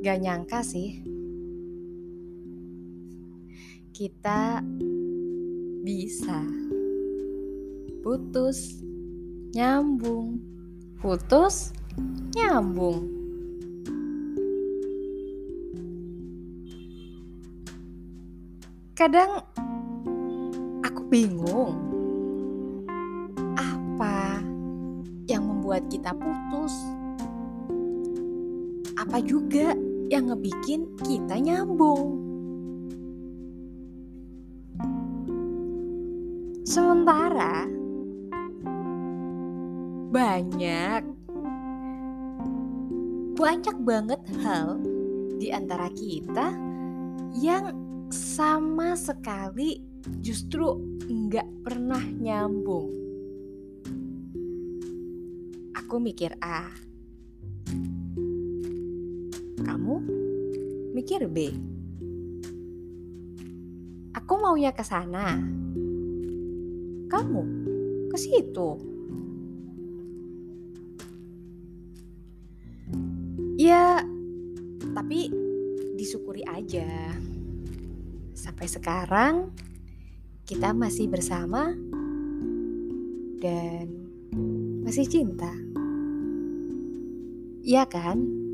Gak nyangka sih, kita bisa putus, nyambung, putus, nyambung. Kadang aku bingung, apa yang membuat kita putus? Apa juga yang ngebikin kita nyambung? Sementara banyak banyak banget hal di antara kita yang sama sekali justru nggak pernah nyambung. Aku mikir A, kamu mikir B. Aku maunya ke sana, kamu ke situ. Ya, tapi disyukuri aja. Sampai sekarang kita masih bersama dan masih cinta. Iya kan?